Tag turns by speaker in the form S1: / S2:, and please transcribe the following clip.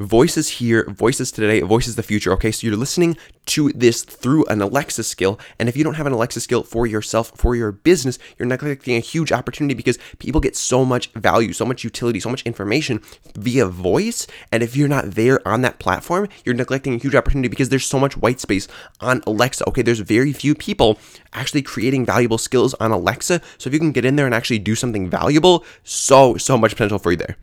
S1: Voices here, voices today, voices the future. Okay, so you're listening to this through an Alexa skill. And if you don't have an Alexa skill for yourself, for your business, you're neglecting a huge opportunity because people get so much value, so much utility, so much information via voice. And if you're not there on that platform, you're neglecting a huge opportunity because there's so much white space on Alexa. Okay, there's very few people actually creating valuable skills on Alexa. So if you can get in there and actually do something valuable, so, so much potential for you there.